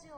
ジ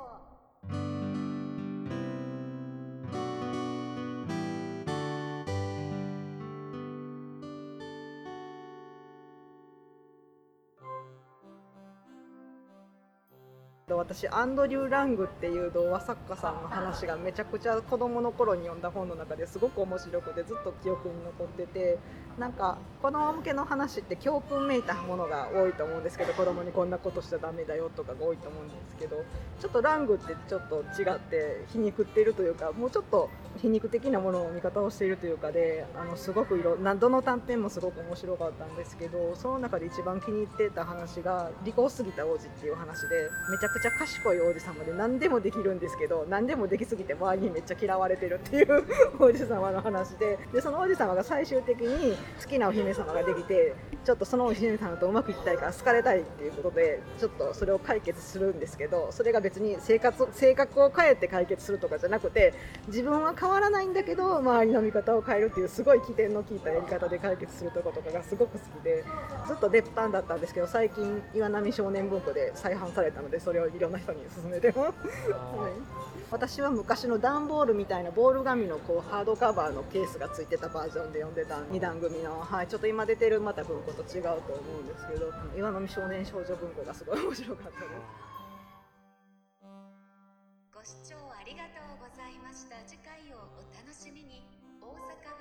私アンドリュー・ラングっていう童話作家さんの話がめちゃくちゃ子供の頃に読んだ本の中ですごく面白くてずっと記憶に残っててなんか子供向けの話って教訓めいたものが多いと思うんですけど子供にこんなことしちゃダメだよとかが多いと思うんですけどちょっとラングってちょっと違って皮肉ってるというかもうちょっと皮肉的なものの見方をしているというかであのすごくいろ何度の短編もすごく面白かったんですけどその中で一番気に入ってた話が利口すぎた王子っていう話でめちゃくちゃちゃ賢い王子様で何でもできるんですけど何でもできすぎて周りにめっちゃ嫌われてるっていう 王子様の話ででその王子様が最終的に好きなお姫様ができてちょっとそのお姫様とうまくいきたいから好かれたいっていうことでちょっとそれを解決するんですけどそれが別に生活性格を変えて解決するとかじゃなくて自分は変わらないんだけど周りの見方を変えるっていうすごい起点の効いたやり方で解決するとことかがすごく好きでずっとデッパンだったんですけど最近岩波少年文庫で再販されたのでそれをいろんな人に勧めてます、はい、私は昔の段ボールみたいなボール紙のこうハードカバーのケースがついてたバージョンで読んでた。2段組の、はい、ちょっと今出てるまた文庫と違うと思うんですけど。岩波少年少女文庫がすごい面白かったです。ご視聴ありがとうございました。次回をお楽しみに。大阪